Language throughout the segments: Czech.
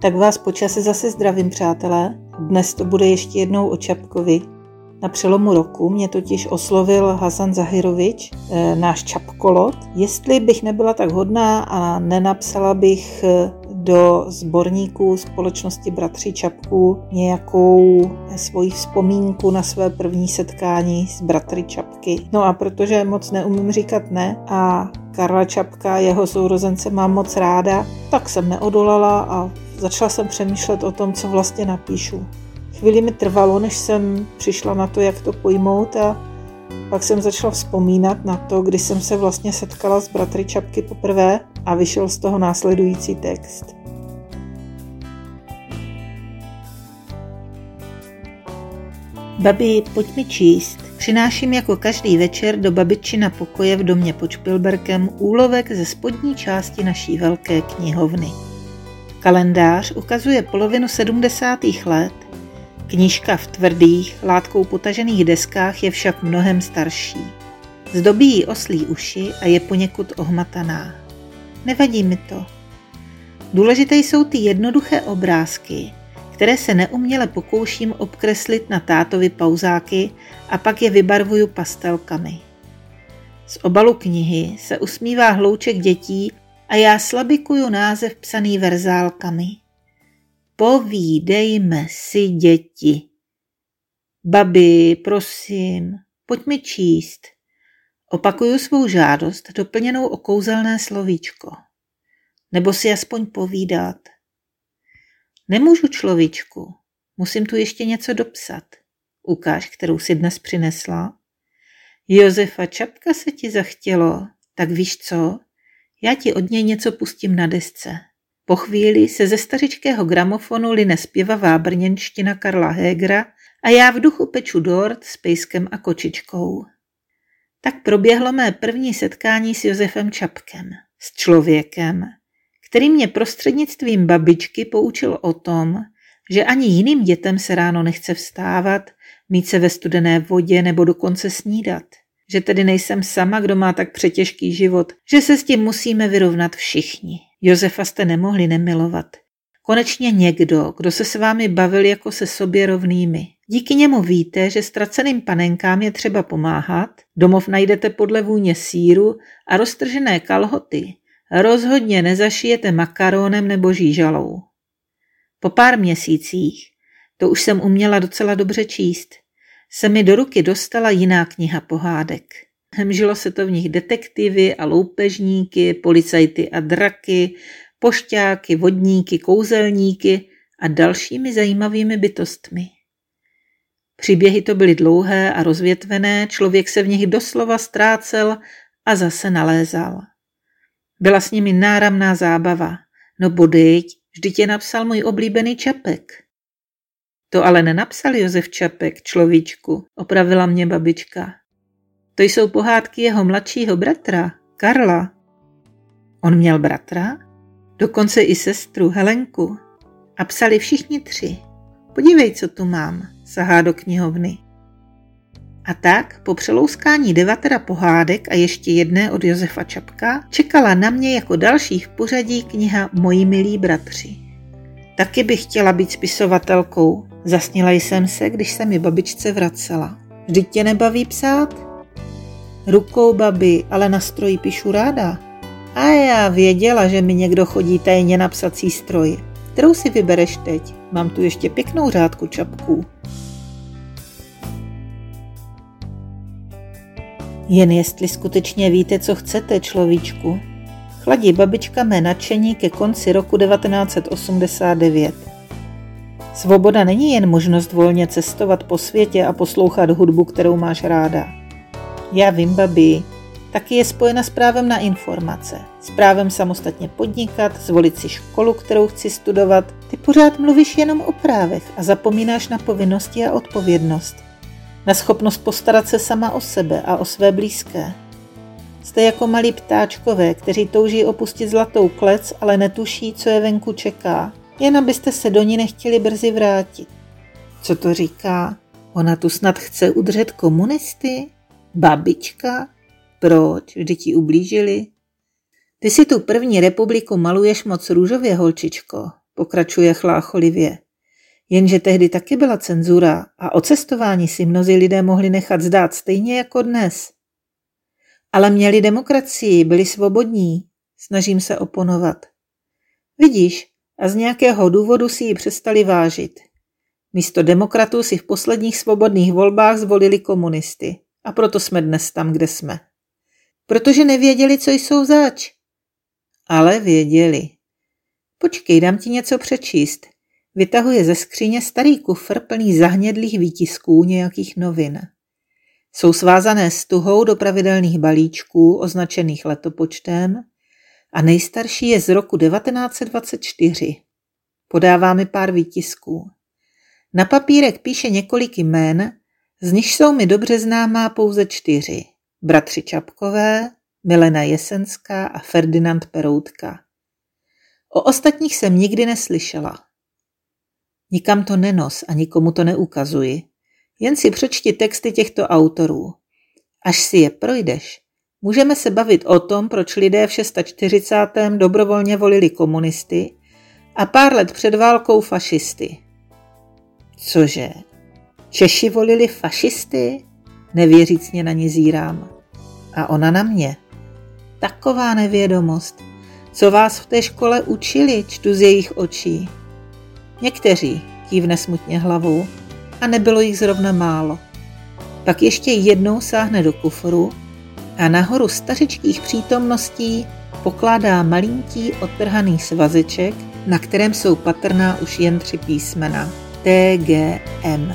Tak vás počase zase zdravím, přátelé. Dnes to bude ještě jednou o Čapkovi. Na přelomu roku mě totiž oslovil Hasan Zahirovič, eh, náš Čapkolot, jestli bych nebyla tak hodná a nenapsala bych eh, do sborníku společnosti Bratři Čapků nějakou svoji vzpomínku na své první setkání s Bratry Čapky. No a protože moc neumím říkat ne a Karla Čapka, jeho sourozence, mám moc ráda, tak jsem neodolala a začala jsem přemýšlet o tom, co vlastně napíšu. Chvíli mi trvalo, než jsem přišla na to, jak to pojmout a pak jsem začala vzpomínat na to, kdy jsem se vlastně setkala s bratry Čapky poprvé a vyšel z toho následující text. Babi, pojď mi číst. Přináším jako každý večer do babičina pokoje v domě pod Špilberkem úlovek ze spodní části naší velké knihovny. Kalendář ukazuje polovinu 70. let, knížka v tvrdých, látkou potažených deskách je však mnohem starší. Zdobí ji oslí uši a je poněkud ohmataná. Nevadí mi to. Důležité jsou ty jednoduché obrázky, které se neuměle pokouším obkreslit na tátovi pauzáky a pak je vybarvuju pastelkami. Z obalu knihy se usmívá hlouček dětí a já slabikuju název psaný verzálkami. Povídejme si, děti. Babi, prosím, pojď mi číst. Opakuju svou žádost doplněnou o kouzelné slovíčko. Nebo si aspoň povídat. Nemůžu, človíčku, musím tu ještě něco dopsat. Ukáž, kterou si dnes přinesla. Josefa Čapka se ti zachtělo, tak víš co? Já ti od něj něco pustím na desce. Po chvíli se ze stařičkého gramofonu line zpěvavá brněnština Karla Hegera a já v duchu peču dort s pejskem a kočičkou. Tak proběhlo mé první setkání s Josefem Čapkem, s člověkem, který mě prostřednictvím babičky poučil o tom, že ani jiným dětem se ráno nechce vstávat, mít se ve studené vodě nebo dokonce snídat. Že tedy nejsem sama, kdo má tak přetěžký život, že se s tím musíme vyrovnat všichni. Josefa jste nemohli nemilovat. Konečně někdo, kdo se s vámi bavil jako se sobě rovnými. Díky němu víte, že ztraceným panenkám je třeba pomáhat, domov najdete podle vůně síru a roztržené kalhoty, Rozhodně nezašijete makaronem nebo žížalou. Po pár měsících, to už jsem uměla docela dobře číst, se mi do ruky dostala jiná kniha pohádek. Hemžilo se to v nich detektivy a loupežníky, policajty a draky, pošťáky, vodníky, kouzelníky a dalšími zajímavými bytostmi. Příběhy to byly dlouhé a rozvětvené, člověk se v nich doslova ztrácel a zase nalézal. Byla s nimi náramná zábava. No bodejť, vždyť je napsal můj oblíbený Čapek. To ale nenapsal Josef Čapek, človíčku, opravila mě babička. To jsou pohádky jeho mladšího bratra, Karla. On měl bratra? Dokonce i sestru Helenku. A psali všichni tři. Podívej, co tu mám, sahá do knihovny. A tak, po přelouskání devatera pohádek a ještě jedné od Josefa Čapka, čekala na mě jako další v pořadí kniha Moji milí bratři. Taky bych chtěla být spisovatelkou, zasnila jsem se, když se mi babičce vracela. Vždyť tě nebaví psát? Rukou, babi, ale na stroji píšu ráda. A já věděla, že mi někdo chodí tajně na psací stroj. Kterou si vybereš teď? Mám tu ještě pěknou řádku čapků. Jen jestli skutečně víte, co chcete, človíčku. Chladí babička mé nadšení ke konci roku 1989. Svoboda není jen možnost volně cestovat po světě a poslouchat hudbu, kterou máš ráda. Já vím, babi, taky je spojena s právem na informace, s právem samostatně podnikat, zvolit si školu, kterou chci studovat. Ty pořád mluvíš jenom o právech a zapomínáš na povinnosti a odpovědnost na schopnost postarat se sama o sebe a o své blízké. Jste jako malí ptáčkové, kteří touží opustit zlatou klec, ale netuší, co je venku čeká, jen abyste se do ní nechtěli brzy vrátit. Co to říká? Ona tu snad chce udržet komunisty? Babička? Proč? Vždy ti ublížili? Ty si tu první republiku maluješ moc růžově, holčičko, pokračuje chlácholivě. Jenže tehdy taky byla cenzura a o cestování si mnozí lidé mohli nechat zdát stejně jako dnes. Ale měli demokracii, byli svobodní, snažím se oponovat. Vidíš, a z nějakého důvodu si ji přestali vážit. Místo demokratů si v posledních svobodných volbách zvolili komunisty. A proto jsme dnes tam, kde jsme. Protože nevěděli, co jsou zač. Ale věděli. Počkej, dám ti něco přečíst. Vytahuje ze skříně starý kufr plný zahnědlých výtisků nějakých novin. Jsou svázané stuhou do pravidelných balíčků označených letopočtem a nejstarší je z roku 1924. Podává mi pár výtisků. Na papírek píše několik jmén, z nich jsou mi dobře známá pouze čtyři. Bratři Čapkové, Milena Jesenská a Ferdinand Peroutka. O ostatních jsem nikdy neslyšela. Nikam to nenos a nikomu to neukazuji. Jen si přečti texty těchto autorů. Až si je projdeš, můžeme se bavit o tom, proč lidé v 640. dobrovolně volili komunisty a pár let před válkou fašisty. Cože? Češi volili fašisty? Nevěřícně na ní zírám. A ona na mě. Taková nevědomost. Co vás v té škole učili, čtu z jejich očí. Někteří, kývne smutně hlavou, a nebylo jich zrovna málo. Pak ještě jednou sáhne do kufru a nahoru stařičkých přítomností pokládá malinký odtrhaný svazeček, na kterém jsou patrná už jen tři písmena. TGM.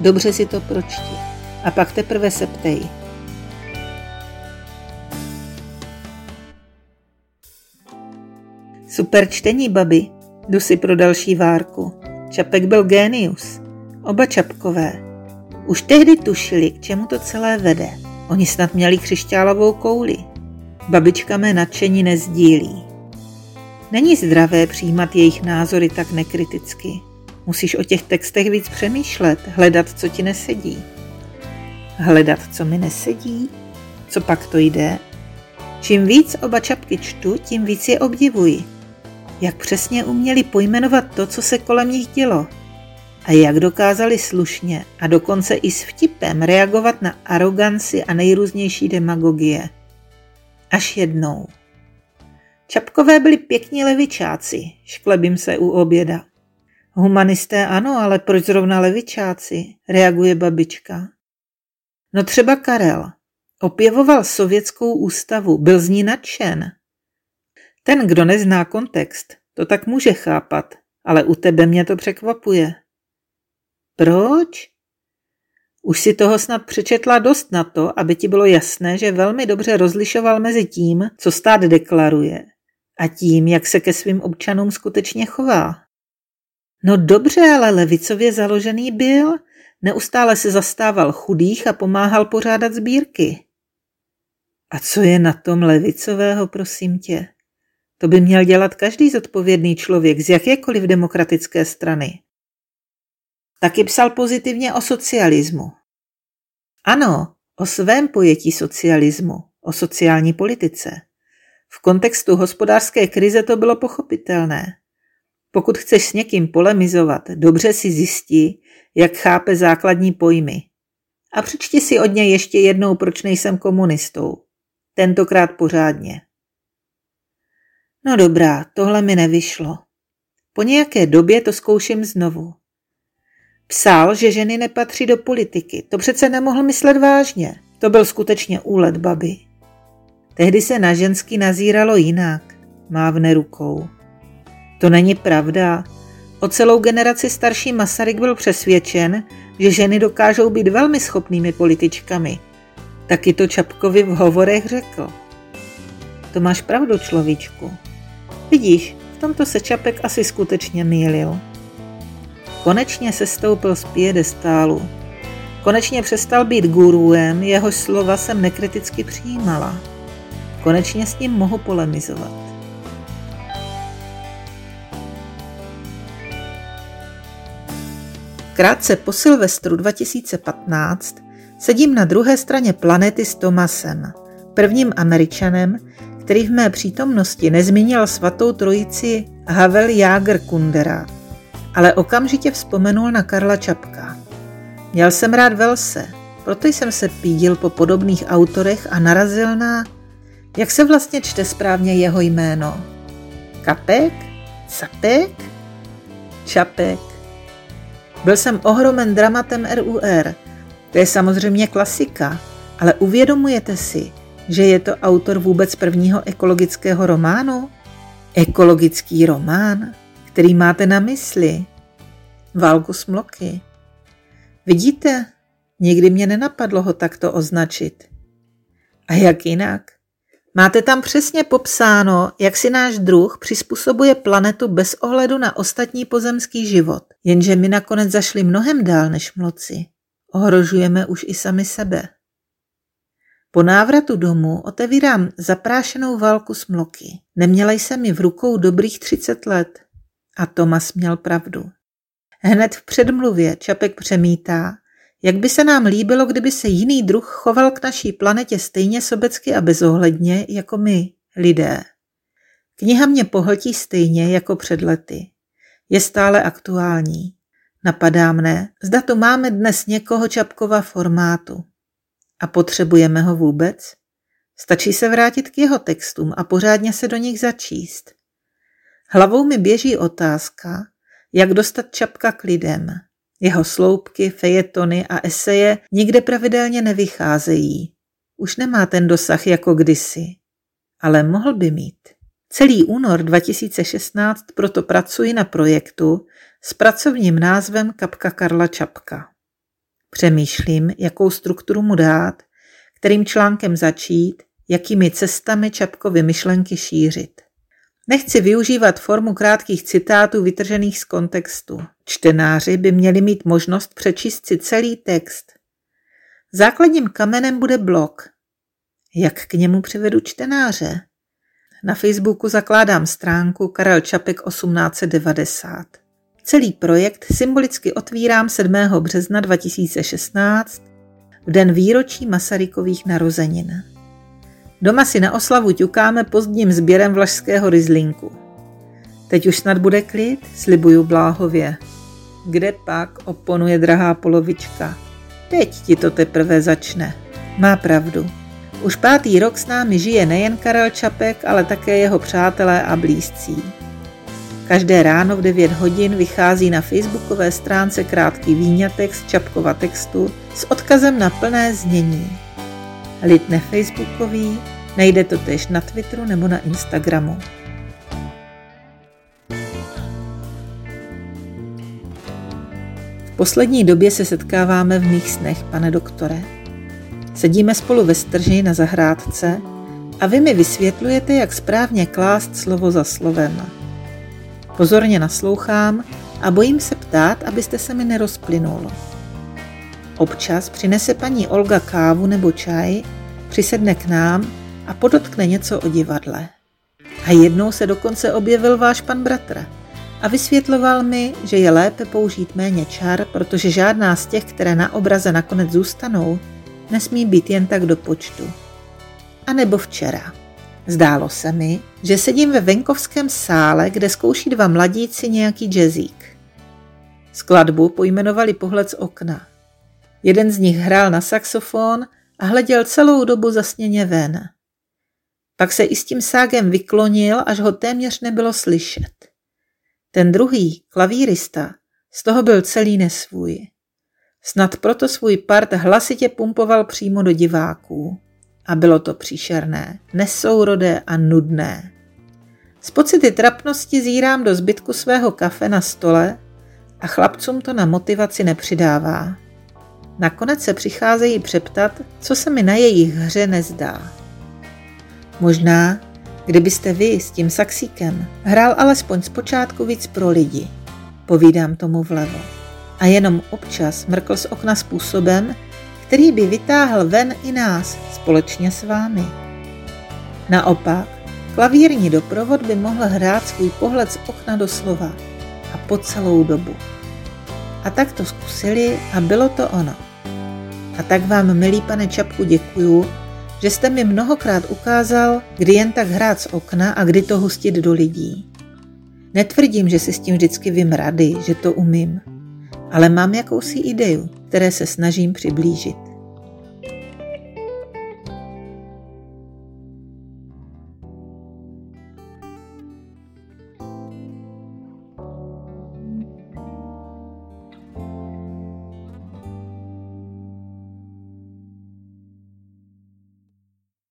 Dobře si to pročti a pak teprve se ptej. Super čtení, babi. Jdu si pro další várku. Čapek byl génius. Oba Čapkové. Už tehdy tušili, k čemu to celé vede. Oni snad měli křišťálovou kouli. Babička mé nadšení nezdílí. Není zdravé přijímat jejich názory tak nekriticky. Musíš o těch textech víc přemýšlet, hledat, co ti nesedí. Hledat, co mi nesedí? Co pak to jde? Čím víc oba čapky čtu, tím víc je obdivuji jak přesně uměli pojmenovat to, co se kolem nich dělo a jak dokázali slušně a dokonce i s vtipem reagovat na aroganci a nejrůznější demagogie. Až jednou. Čapkové byli pěkní levičáci, šklebím se u oběda. Humanisté ano, ale proč zrovna levičáci, reaguje babička. No třeba Karel. Opěvoval sovětskou ústavu, byl z ní nadšen. Ten, kdo nezná kontext, to tak může chápat, ale u tebe mě to překvapuje. Proč? Už si toho snad přečetla dost na to, aby ti bylo jasné, že velmi dobře rozlišoval mezi tím, co stát deklaruje, a tím, jak se ke svým občanům skutečně chová. No dobře, ale levicově založený byl, neustále se zastával chudých a pomáhal pořádat sbírky. A co je na tom levicového, prosím tě? To by měl dělat každý zodpovědný člověk z jakékoliv demokratické strany. Taky psal pozitivně o socialismu. Ano, o svém pojetí socialismu, o sociální politice. V kontextu hospodářské krize to bylo pochopitelné. Pokud chceš s někým polemizovat, dobře si zjistí, jak chápe základní pojmy. A přečti si od něj ještě jednou, proč nejsem komunistou. Tentokrát pořádně. No dobrá, tohle mi nevyšlo. Po nějaké době to zkouším znovu. Psal, že ženy nepatří do politiky. To přece nemohl myslet vážně. To byl skutečně úlet baby. Tehdy se na ženský nazíralo jinak. Mávne rukou. To není pravda. O celou generaci starší Masaryk byl přesvědčen, že ženy dokážou být velmi schopnými političkami. Taky to Čapkovi v hovorech řekl. To máš pravdu, človíčku. Vidíš, v tomto se Čapek asi skutečně mýlil. Konečně se stoupil z piedestálu. Konečně přestal být guruem, jehož slova jsem nekriticky přijímala. Konečně s ním mohu polemizovat. Krátce po Silvestru 2015 sedím na druhé straně planety s Tomasem, prvním Američanem, který v mé přítomnosti nezmínil svatou trojici Havel Jager Kundera, ale okamžitě vzpomenul na Karla Čapka. Měl jsem rád Velse, proto jsem se pídil po podobných autorech a narazil na, jak se vlastně čte správně jeho jméno. Kapek? Capek? Čapek. Byl jsem ohromen dramatem RUR. To je samozřejmě klasika, ale uvědomujete si, že je to autor vůbec prvního ekologického románu? Ekologický román, který máte na mysli. Válku smloky. Vidíte, nikdy mě nenapadlo ho takto označit. A jak jinak? Máte tam přesně popsáno, jak si náš druh přizpůsobuje planetu bez ohledu na ostatní pozemský život. Jenže my nakonec zašli mnohem dál než mloci. Ohrožujeme už i sami sebe. Po návratu domů otevírám zaprášenou válku smloky. Neměla jsem ji v rukou dobrých 30 let. A Tomas měl pravdu. Hned v předmluvě Čapek přemítá, jak by se nám líbilo, kdyby se jiný druh choval k naší planetě stejně sobecky a bezohledně jako my, lidé. Kniha mě pohltí stejně jako před lety. Je stále aktuální. Napadá mne, zda tu máme dnes někoho Čapkova formátu. A potřebujeme ho vůbec? Stačí se vrátit k jeho textům a pořádně se do nich začíst. Hlavou mi běží otázka, jak dostat Čapka k lidem. Jeho sloupky, fejetony a eseje nikde pravidelně nevycházejí. Už nemá ten dosah jako kdysi. Ale mohl by mít. Celý únor 2016 proto pracuji na projektu s pracovním názvem Kapka Karla Čapka. Přemýšlím, jakou strukturu mu dát, kterým článkem začít, jakými cestami Čapkovy myšlenky šířit. Nechci využívat formu krátkých citátů vytržených z kontextu. Čtenáři by měli mít možnost přečíst si celý text. Základním kamenem bude blog. Jak k němu přivedu čtenáře? Na Facebooku zakládám stránku Karel Čapek 1890. Celý projekt symbolicky otvírám 7. března 2016 v den výročí Masarykových narozenin. Doma si na oslavu ťukáme pozdním sběrem vlašského ryzlinku. Teď už snad bude klid, slibuju bláhově. Kde pak, oponuje drahá polovička. Teď ti to teprve začne. Má pravdu. Už pátý rok s námi žije nejen Karel Čapek, ale také jeho přátelé a blízcí. Každé ráno v 9 hodin vychází na facebookové stránce krátký výňatek z Čapkova textu s odkazem na plné znění. Lid nefacebookový, nejde to tež na Twitteru nebo na Instagramu. V poslední době se setkáváme v mých snech, pane doktore. Sedíme spolu ve strži na zahrádce a vy mi vysvětlujete, jak správně klást slovo za slovem. Pozorně naslouchám a bojím se ptát, abyste se mi nerozplynul. Občas přinese paní Olga kávu nebo čaj, přisedne k nám a podotkne něco o divadle. A jednou se dokonce objevil váš pan bratr a vysvětloval mi, že je lépe použít méně čar, protože žádná z těch, které na obraze nakonec zůstanou, nesmí být jen tak do počtu. A nebo včera. Zdálo se mi, že sedím ve venkovském sále, kde zkouší dva mladíci nějaký jazzík. Skladbu pojmenovali pohled z okna. Jeden z nich hrál na saxofon a hleděl celou dobu zasněně ven. Pak se i s tím ságem vyklonil, až ho téměř nebylo slyšet. Ten druhý, klavírista, z toho byl celý nesvůj. Snad proto svůj part hlasitě pumpoval přímo do diváků. A bylo to příšerné, nesourodé a nudné. Z pocity trapnosti zírám do zbytku svého kafe na stole a chlapcům to na motivaci nepřidává. Nakonec se přicházejí přeptat, co se mi na jejich hře nezdá. Možná, kdybyste vy s tím saxíkem hrál alespoň zpočátku víc pro lidi, povídám tomu vlevo. A jenom občas mrkl z okna způsobem, který by vytáhl ven i nás společně s vámi. Naopak, klavírní doprovod by mohl hrát svůj pohled z okna do slova a po celou dobu. A tak to zkusili a bylo to ono. A tak vám, milý pane Čapku, děkuju, že jste mi mnohokrát ukázal, kdy jen tak hrát z okna a kdy to hustit do lidí. Netvrdím, že si s tím vždycky vím rady, že to umím, ale mám jakousi ideu, které se snažím přiblížit.